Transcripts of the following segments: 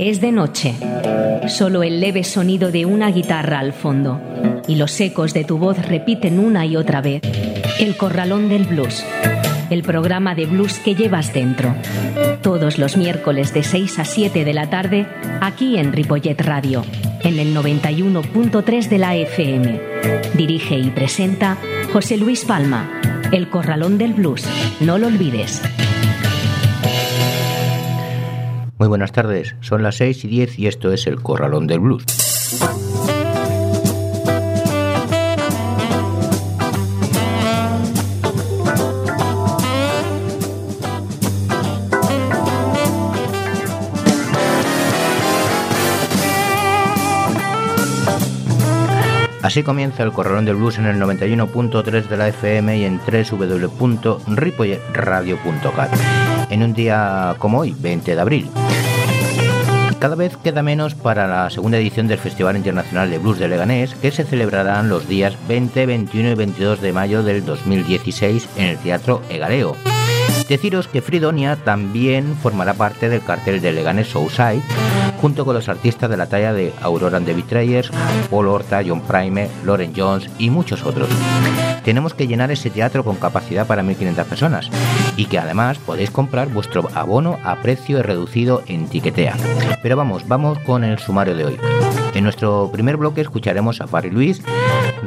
Es de noche. Solo el leve sonido de una guitarra al fondo. Y los ecos de tu voz repiten una y otra vez. El corralón del blues. El programa de blues que llevas dentro. Todos los miércoles de 6 a 7 de la tarde, aquí en Ripollet Radio, en el 91.3 de la FM. Dirige y presenta José Luis Palma. El corralón del blues. No lo olvides. Muy buenas tardes, son las 6 y 10 y esto es el Corralón del Blues. Así comienza el Corralón del Blues en el 91.3 de la FM y en www.ripolletradio.cat. En un día como hoy, 20 de abril. Cada vez queda menos para la segunda edición del Festival Internacional de Blues de Leganés, que se celebrarán los días 20, 21 y 22 de mayo del 2016 en el Teatro Egareo. Deciros que Fridonia también formará parte del cartel de Leganés Southside, junto con los artistas de la talla de Aurora and the Betrayers, Paul Horta, John Prime, Lauren Jones y muchos otros. Tenemos que llenar ese teatro con capacidad para 1.500 personas y que además podéis comprar vuestro abono a precio reducido en Tiquetea. Pero vamos, vamos con el sumario de hoy. En nuestro primer bloque escucharemos a Barry Lewis,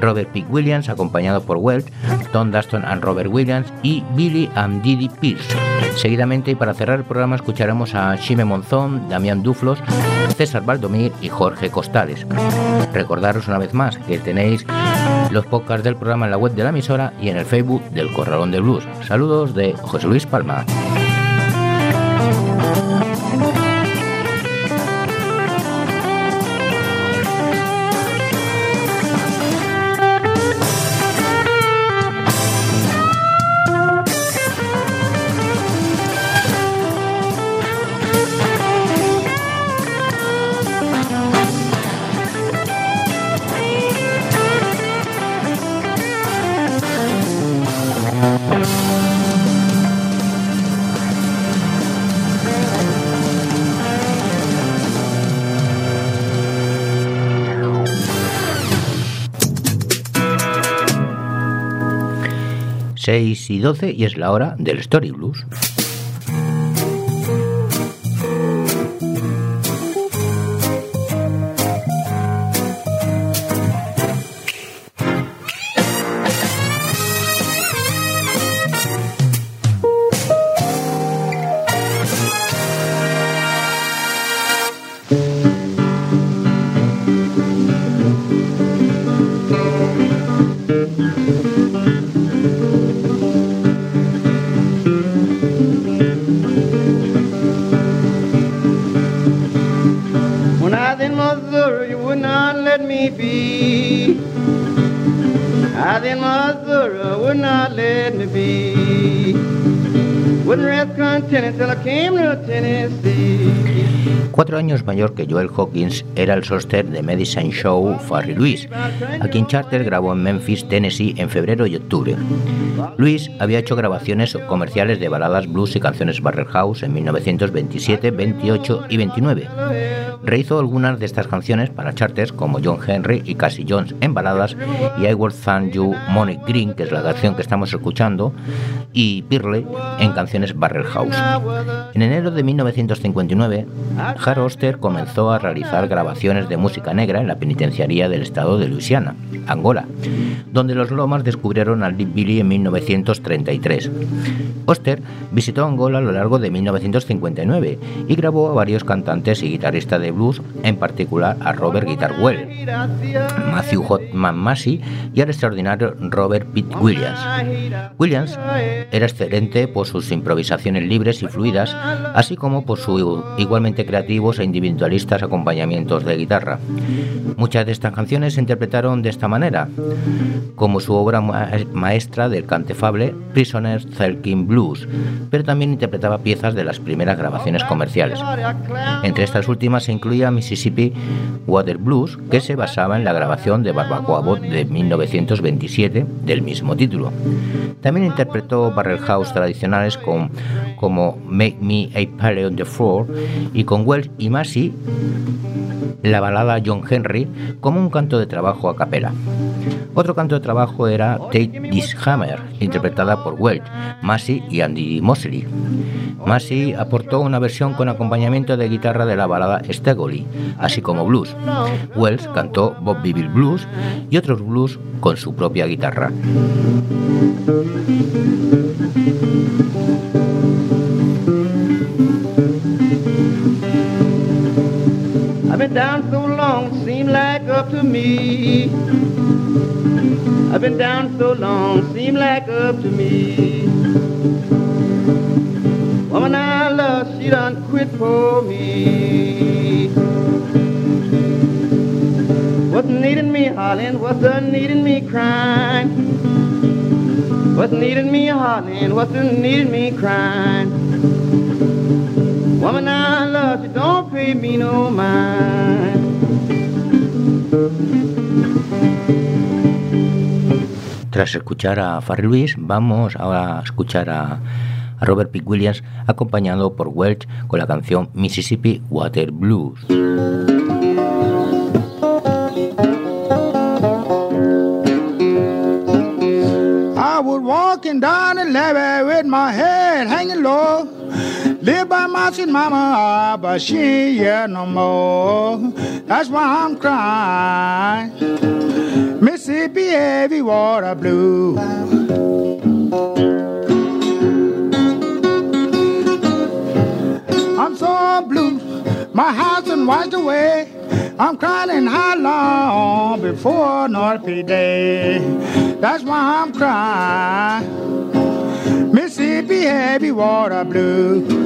Robert Pick Williams, acompañado por Welt, Tom Dustin and Robert Williams y Billy and Didi Pierce. Seguidamente y para cerrar el programa escucharemos a Chime Monzón, Damián Duflos, César Valdomir y Jorge Costales. Recordaros una vez más que tenéis los podcasts del programa en la web de la emisora y en el Facebook del Corralón de Blues. Saludos de José Luis Palma. 6 y 12 y es la hora del Story Blues. Años mayor que Joel Hawkins era el sóster de Medicine Show Farry Lewis, a quien Charter grabó en Memphis, Tennessee en febrero y octubre. Luis había hecho grabaciones comerciales de baladas blues y canciones Barrel House en 1927, 28 y 29. Rehizo algunas de estas canciones para charters como John Henry y Cassie Jones en baladas y I Will Thank You Money Green, que es la canción que estamos escuchando, y Pirley en canciones Barrel House. En enero de 1959, Har Oster comenzó a realizar grabaciones de música negra en la penitenciaría del estado de Luisiana, Angola, donde los Lomas descubrieron al Deep Billy en 1933. Oster visitó Angola a lo largo de 1959 y grabó a varios cantantes y guitarristas de blues, en particular a Robert Guitar Well, Matthew Hotman Massey y al extraordinario Robert Pitt Williams. Williams era excelente por sus improvisaciones libres y fluidas, así como por sus igualmente creativos e individualistas acompañamientos de guitarra. Muchas de estas canciones se interpretaron de esta manera, como su obra maestra del cantefable Prisoners Thelkin Blues, pero también interpretaba piezas de las primeras grabaciones comerciales. Entre estas últimas se incluía Mississippi Water Blues, que se basaba en la grabación de Barbacoa Bot de 1927 del mismo título. También interpretó barrel house tradicionales como Make Me a Party on the Floor y con Welch y Massey la balada John Henry como un canto de trabajo a capela. Otro canto de trabajo era Take This Hammer, interpretada por Welch, Massey y Andy Mosley. Massey aportó una versión con acompañamiento de guitarra de la balada Stegoli, así como blues. Wells cantó Bob Bill Blues y otros blues con su propia guitarra. I've been down so long, seem like up to me. I've been down so long, seem like up to me. Woman I she done quit for me. What's needing me hollering? What's the needing me crying? What's needing me hollering? What's the needing me crying? Woman I love, she don't pay me no mind. Tras escuchar a Farry Luis, vamos a escuchar a, Robert Pick Williams acompañado por Welch con la canción Mississippi Water Blues. I was walking down the levee with my head hanging low. Live by my sweet mama, but she ain't here no more. That's why I'm crying. Mississippi heavy water blue. I'm so blue, my house and washed away. I'm crying how long before North Day. That's why I'm crying. Mississippi heavy water blue.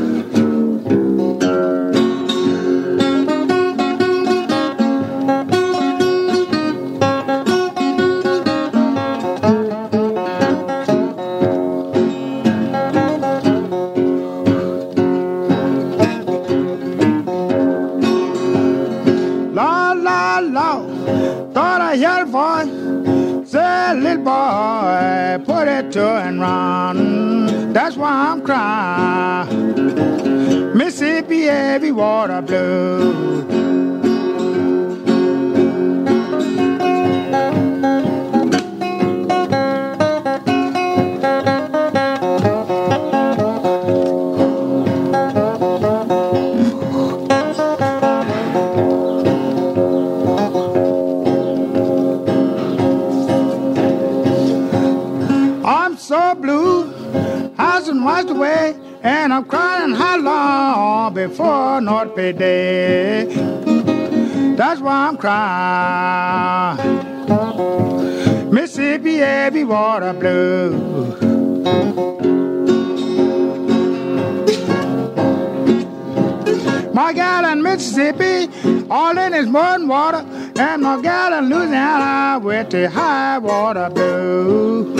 The high water blue.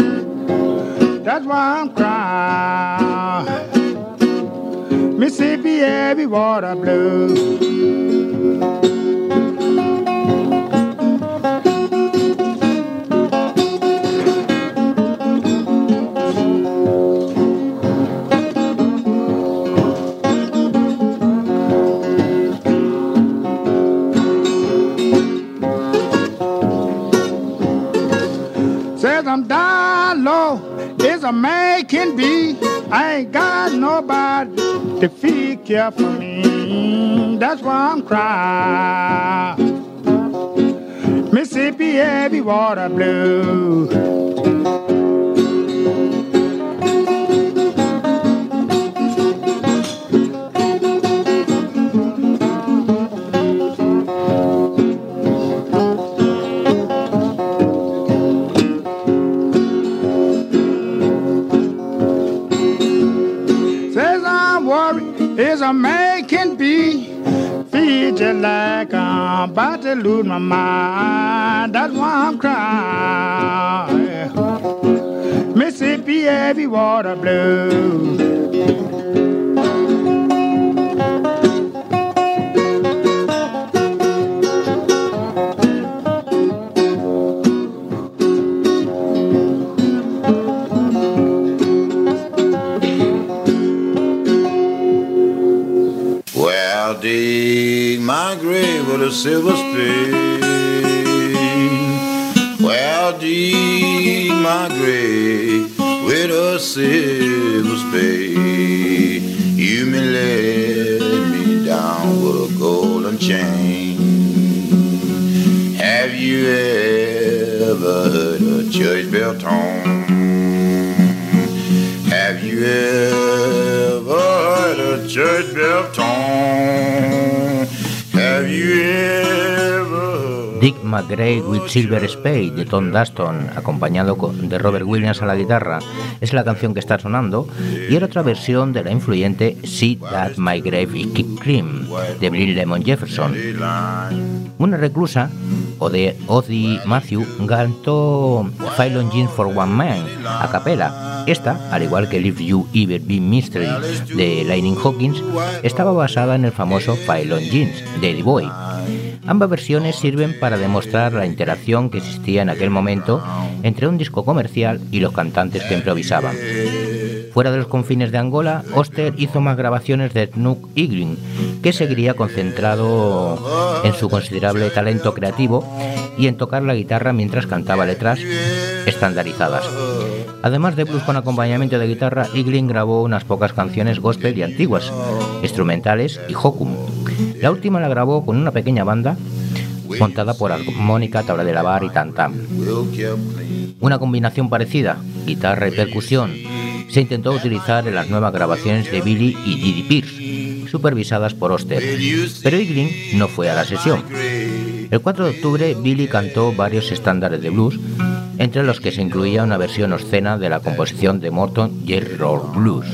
That's why I'm crying. Mississippi heavy water blue. A man can be. I ain't got nobody to feed care for me. That's why I'm crying. Mississippi heavy water blue. Like I'm about to lose my mind. That's why I'm crying. Mississippi heavy water blue. With a silver spade. Well, dig my grave with a silver spade. You may let me down with a golden chain. Have you ever heard a church bell tone? Have you ever heard a church bell tone? Dick McGrae with Silver Spade de Tom Duston, acompañado de Robert Williams a la guitarra, es la canción que está sonando, y era otra versión de la influyente See That My Grave Is Keep Cream de Bill Lemon Jefferson. Una reclusa, o de Ozzy Matthew, cantó Phylon Jeans for One Man a capela. Esta, al igual que Live You Ever Be Mystery de Lightning Hawkins, estaba basada en el famoso Phylon Jeans de Eddie Boy. Ambas versiones sirven para demostrar la interacción que existía en aquel momento entre un disco comercial y los cantantes que improvisaban. Fuera de los confines de Angola, Oster hizo más grabaciones de Snook Eagling, que seguiría concentrado en su considerable talento creativo y en tocar la guitarra mientras cantaba letras estandarizadas. Además de blues con acompañamiento de guitarra, Eagling grabó unas pocas canciones gospel y antiguas, instrumentales y hokum. La última la grabó con una pequeña banda montada por armónica, tabla de lavar y tantam. Una combinación parecida, guitarra y percusión, se intentó utilizar en las nuevas grabaciones de Billy y Didi Pierce, supervisadas por Oster, pero Eagling no fue a la sesión. El 4 de octubre, Billy cantó varios estándares de blues, entre los que se incluía una versión obscena de la composición de Morton Jerry Roll Blues,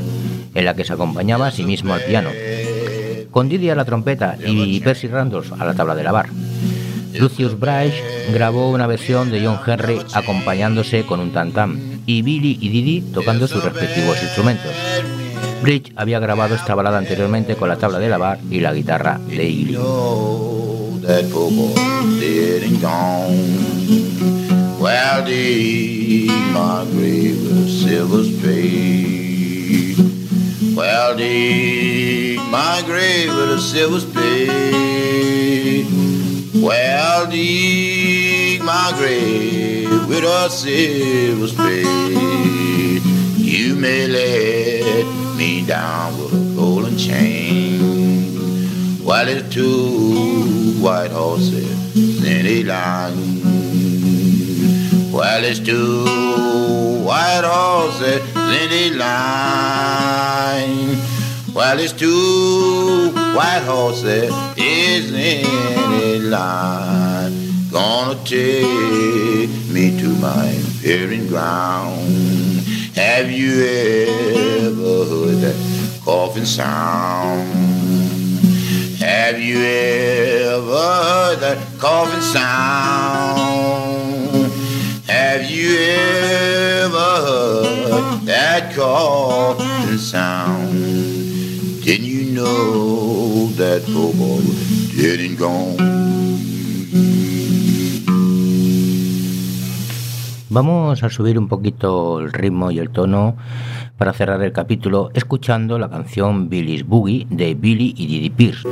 en la que se acompañaba a sí mismo al piano, con Didi a la trompeta y Percy Randolph a la tabla de lavar. Lucius Bryce grabó una versión de John Henry acompañándose con un tantam y Billy y Didi tocando sus respectivos instrumentos. Bridge había grabado esta balada anteriormente con la tabla de lavar y la guitarra de Iggy. Well, dig my grave with a silver spade. Well, dig my grave with a silver spade. You may let me down with a golden chain. While it's two white horses in a line. While it's two white horses in a line. While it's two white horses in a line. Gonna take me to my imperial ground. Have you ever heard that coffin sound? Have you ever heard that coffin sound? Have you ever heard that coffin sound? Didn't you know that poor boy didn't gone? Vamos a subir un poquito el ritmo y el tono para cerrar el capítulo escuchando la canción Billy's Boogie de Billy y Didi Pierce.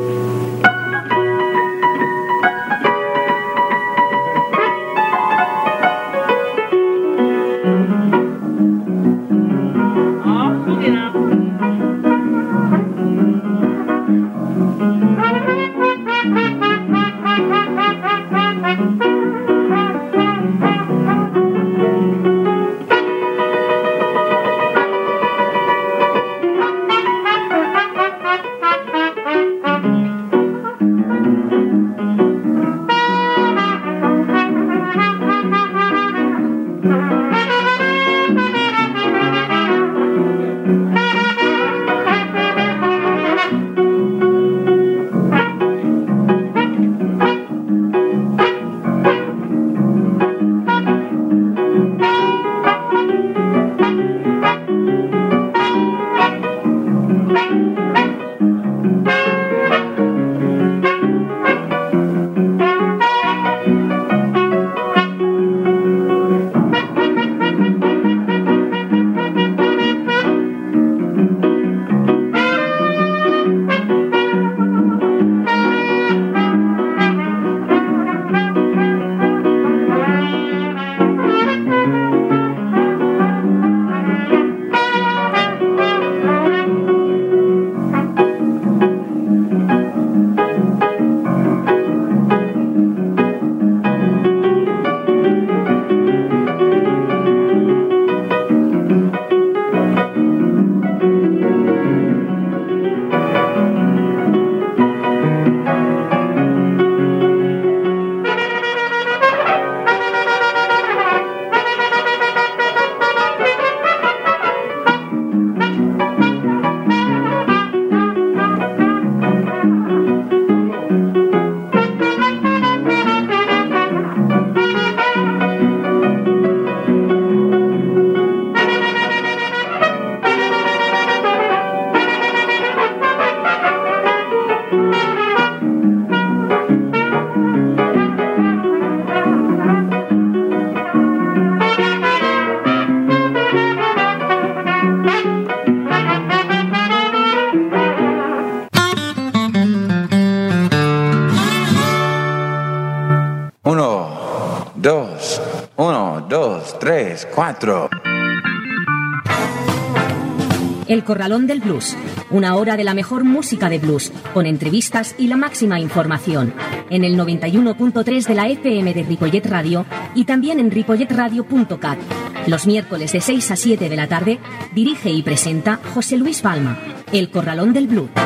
El Corralón del Blues. Una hora de la mejor música de blues, con entrevistas y la máxima información. En el 91.3 de la FM de Ripollet Radio y también en ripolletradio.cat. Los miércoles de 6 a 7 de la tarde dirige y presenta José Luis Balma. El Corralón del Blues.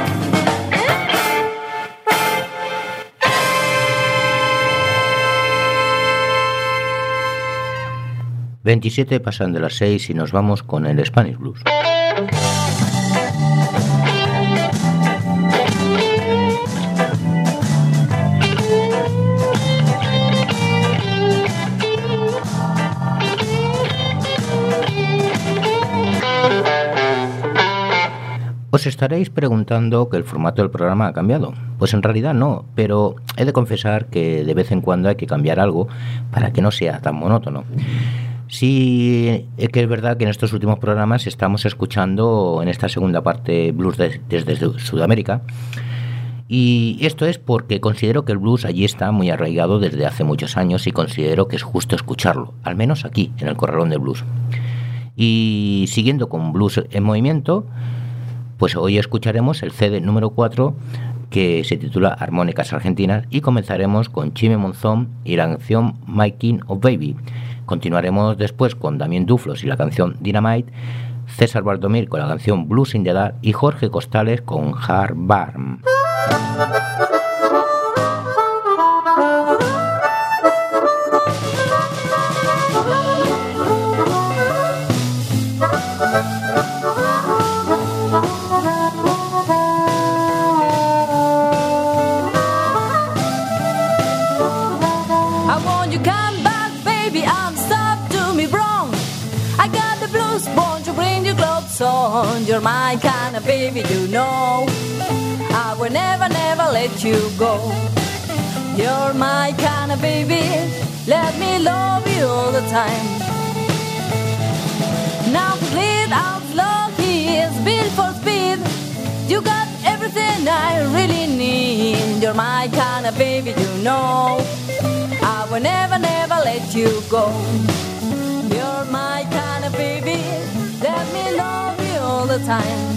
27 pasan de las 6 y nos vamos con el Spanish Blues. Os estaréis preguntando que el formato del programa ha cambiado. Pues en realidad no, pero he de confesar que de vez en cuando hay que cambiar algo para que no sea tan monótono. Sí, es que es verdad que en estos últimos programas estamos escuchando en esta segunda parte blues desde Sudamérica. Y esto es porque considero que el blues allí está muy arraigado desde hace muchos años y considero que es justo escucharlo, al menos aquí, en el Corralón del Blues. Y siguiendo con Blues en Movimiento, pues hoy escucharemos el CD número 4 que se titula Armónicas Argentinas y comenzaremos con Chime Monzón y la canción My King of Baby Continuaremos después con Damien Duflos y la canción Dynamite, César Baldomir con la canción Blues in the Dark y Jorge Costales con Hard Barm. On. You're my kind of baby, you know. I will never, never let you go. You're my kind of baby. Let me love you all the time. Now lead out slow, he is built for speed. You got everything I really need. You're my kind of baby, you know. I will never, never let you go. You're my kind of baby. Let me love you all the time.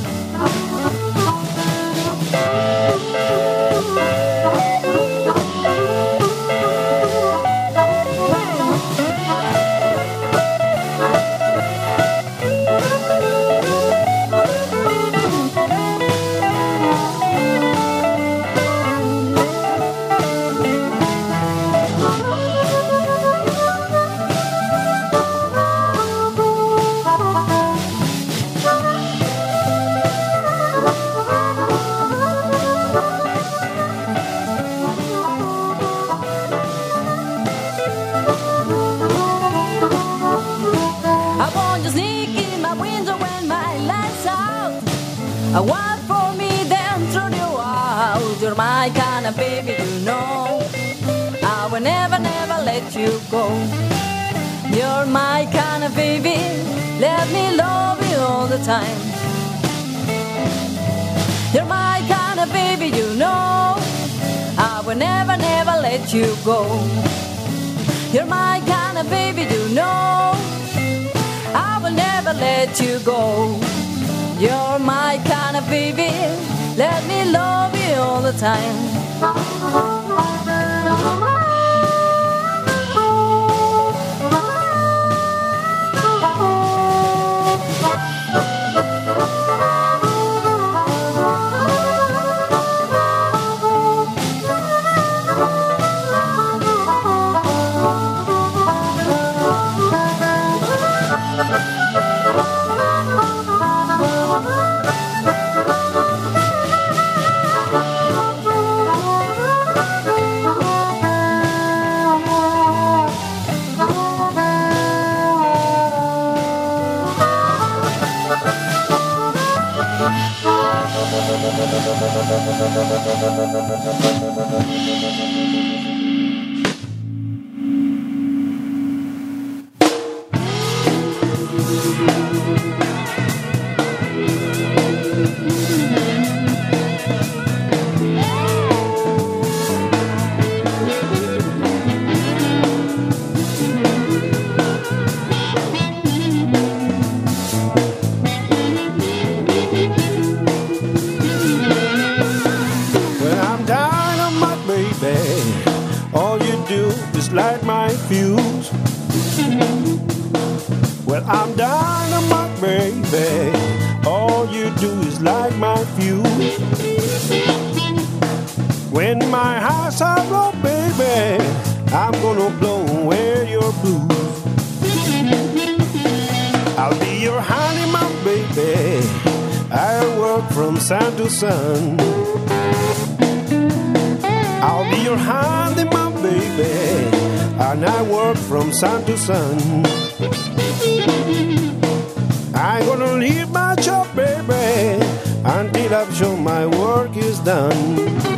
You go. You're my kind of baby. Let me love you all the time. You're my kind of baby, you know. I will never, never let you go. You're my kind of baby, you know. I will never let you go. You're my kind of baby. Let me love you all the time. Thank you. My fuse. Well, I'm dynamite, baby. All you do is light my fuse. When my house I blow, baby, I'm gonna blow away your blues. I'll be your honeymoon, baby. I'll work from sun to sun. I'll be your handyman, baby, and I work from sun to sun. I'm gonna leave my job, baby, until I've shown my work is done.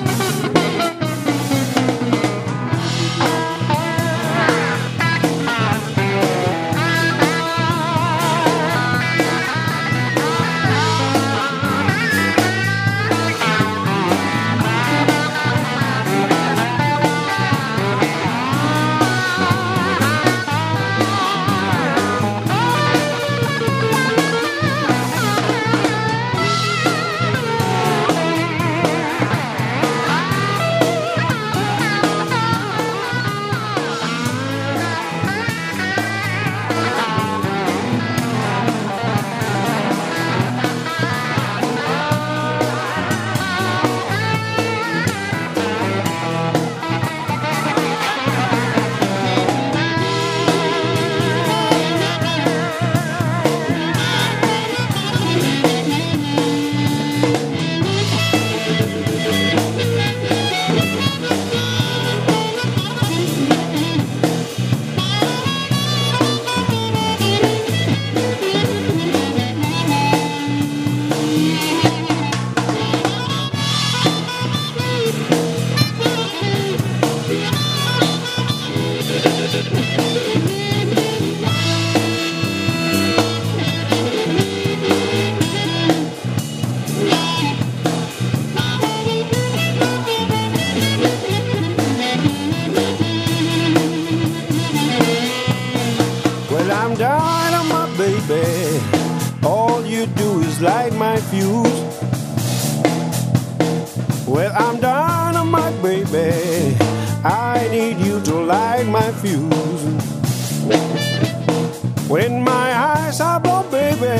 When my eyes are blow, baby,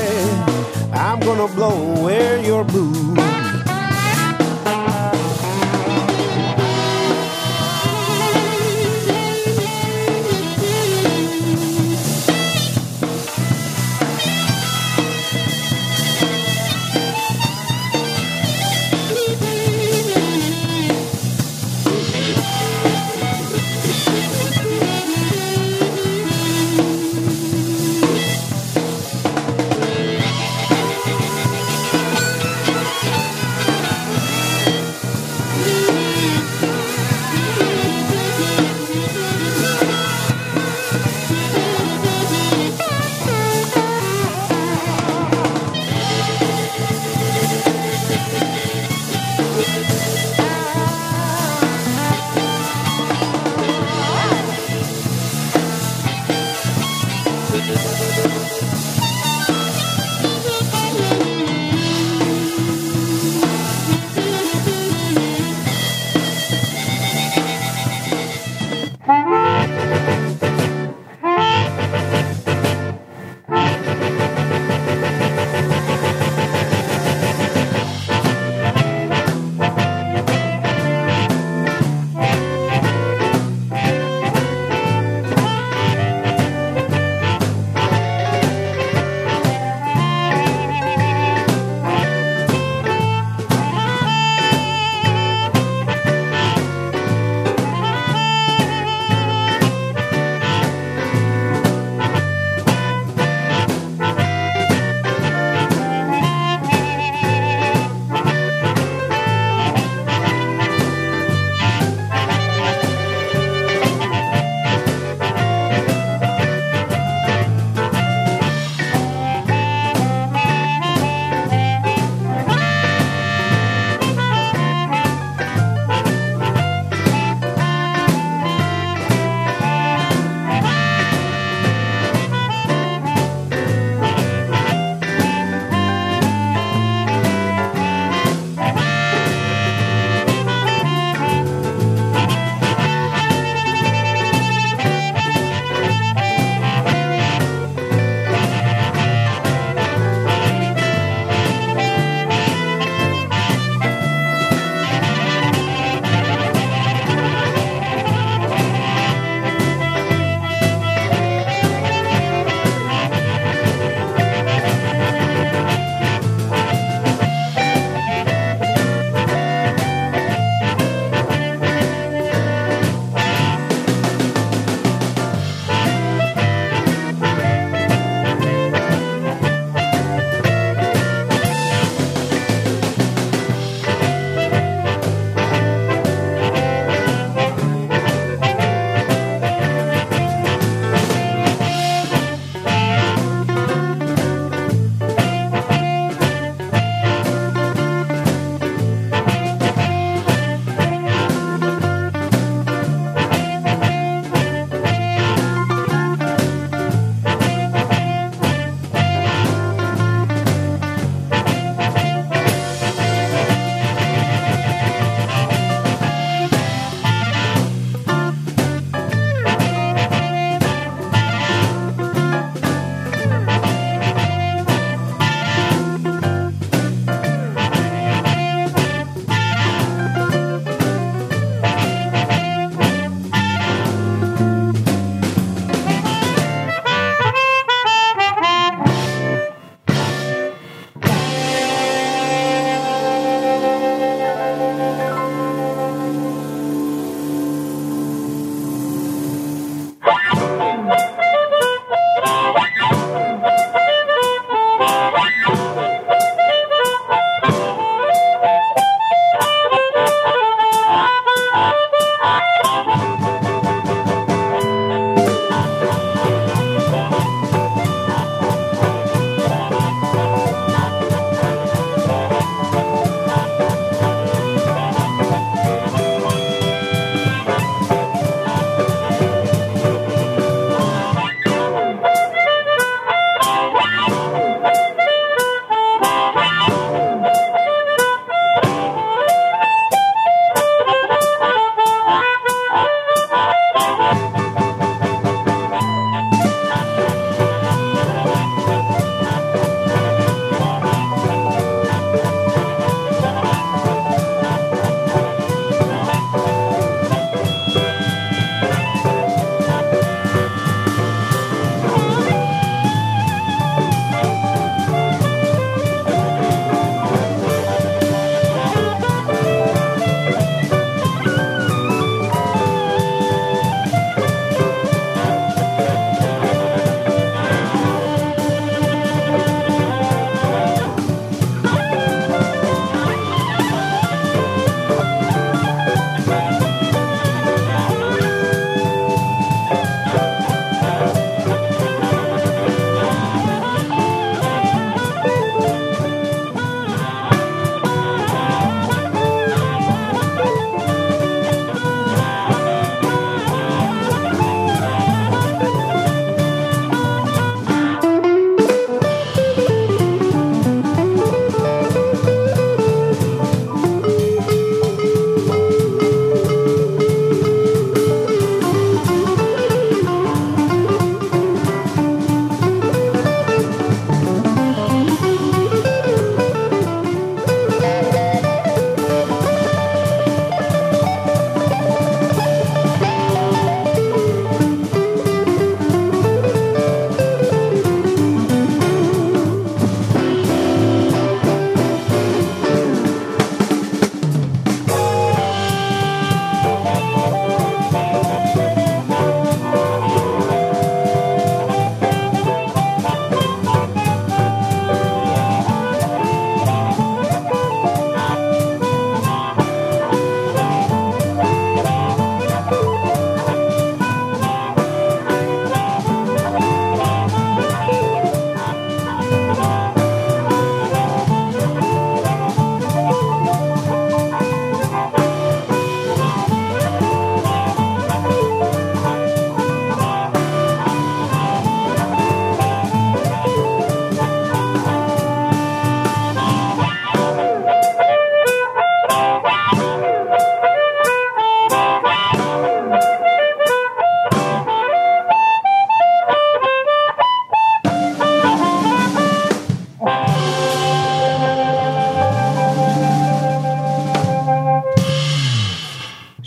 I'm gonna blow away your blues.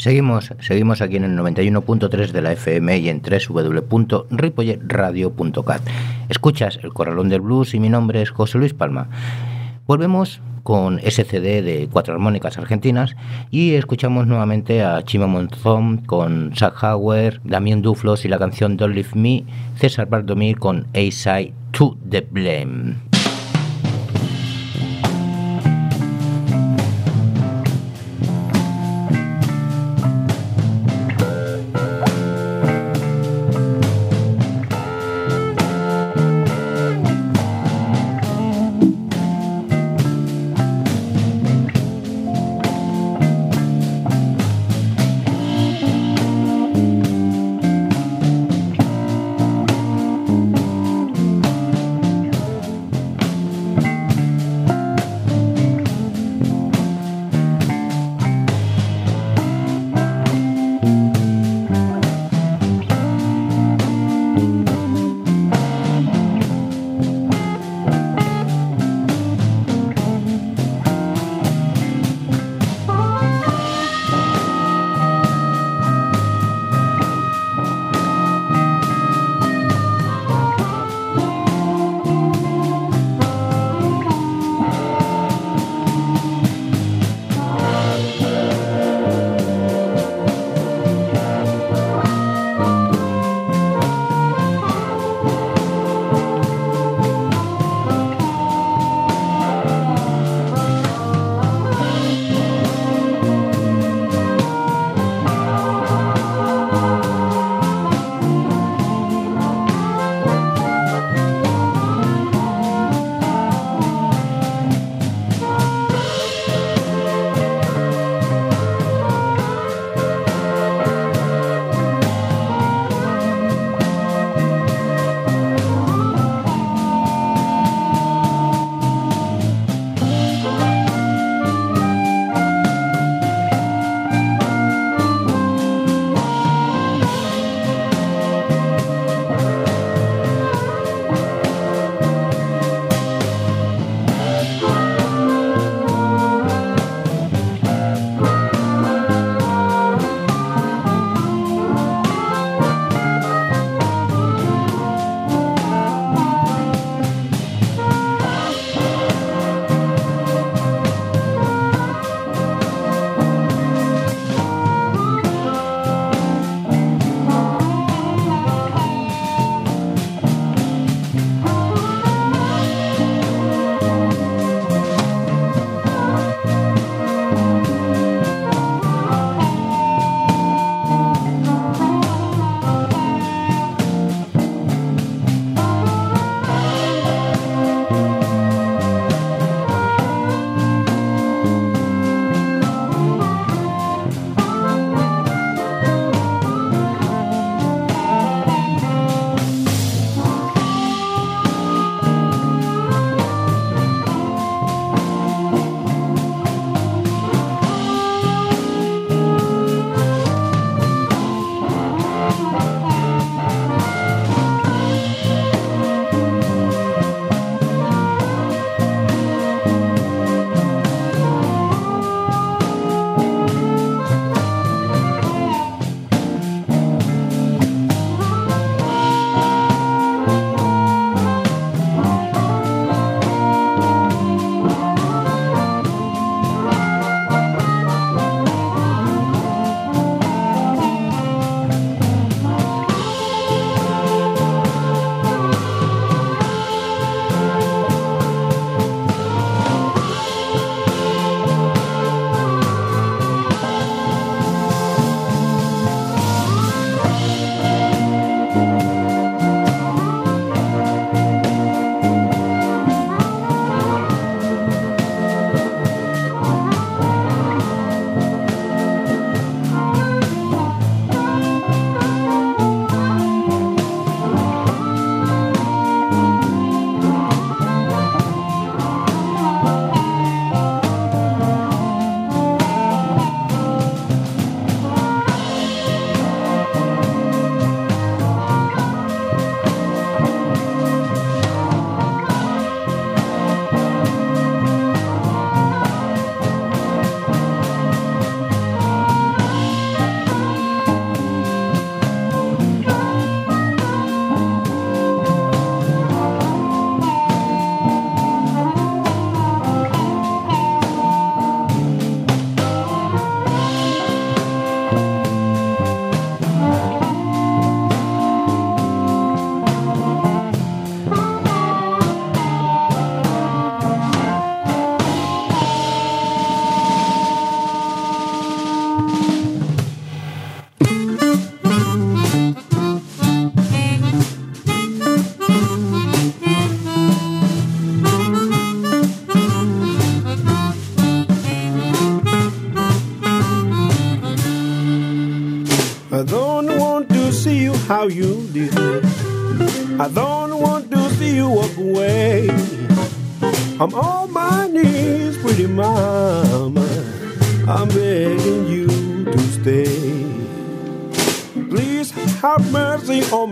Seguimos, seguimos aquí en el 91.3 de la FM y en www.ripolletradio.cat. Escuchas El Corralón del Blues y mi nombre es José Luis Palma. Volvemos con SCD de cuatro armónicas argentinas y escuchamos nuevamente a Chima Monzón con Zach Hauer, Damien Duflos y la canción Don't Leave Me, César Bardomir con A-Side to the Blame.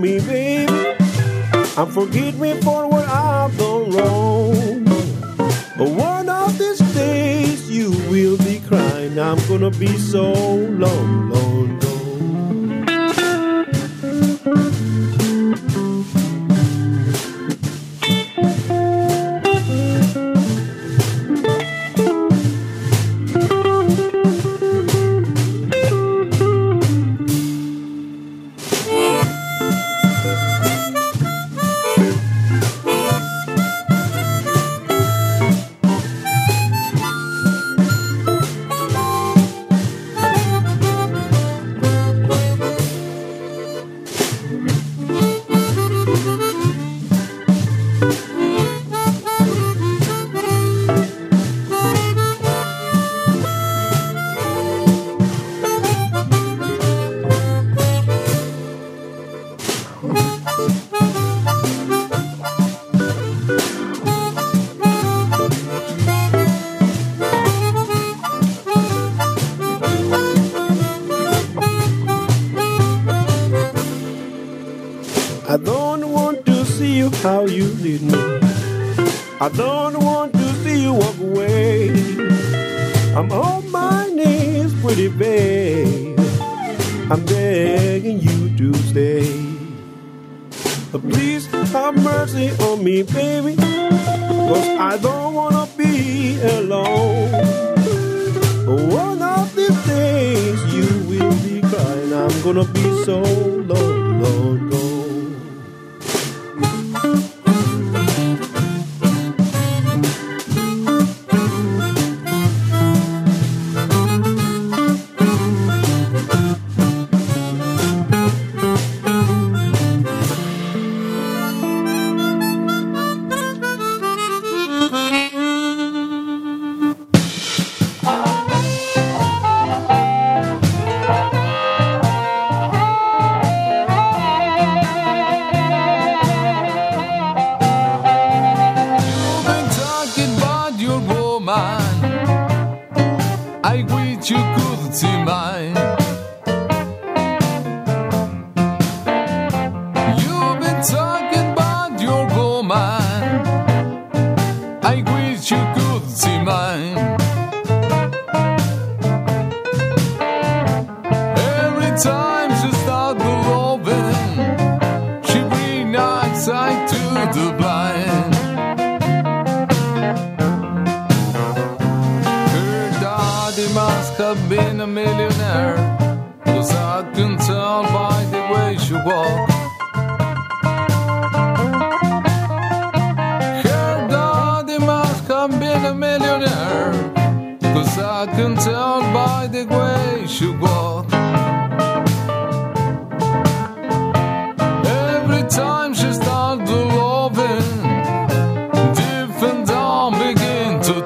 me, baby, and forgive me for what I've done wrong. But one of these days you will be crying. I'm gonna be so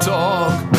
dog.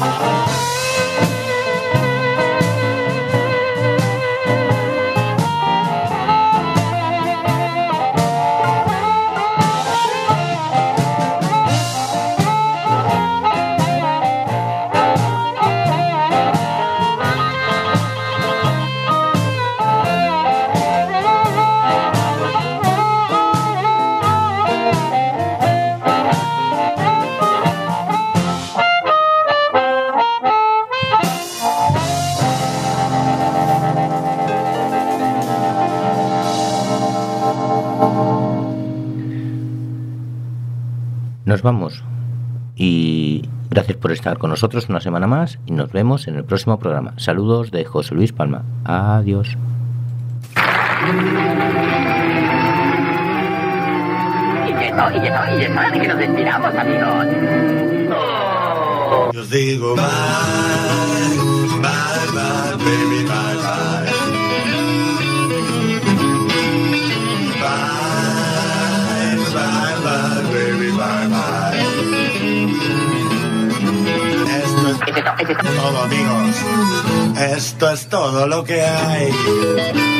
Nos vamos. Y gracias por estar con nosotros una semana más y nos vemos en el próximo programa. Saludos de José Luis Palma. Adiós. Y eso, y eso, y eso, de que nos despidamos, amigos. Yo os digo bye, bye, bye, baby, todo, amigos. Esto es todo lo que hay.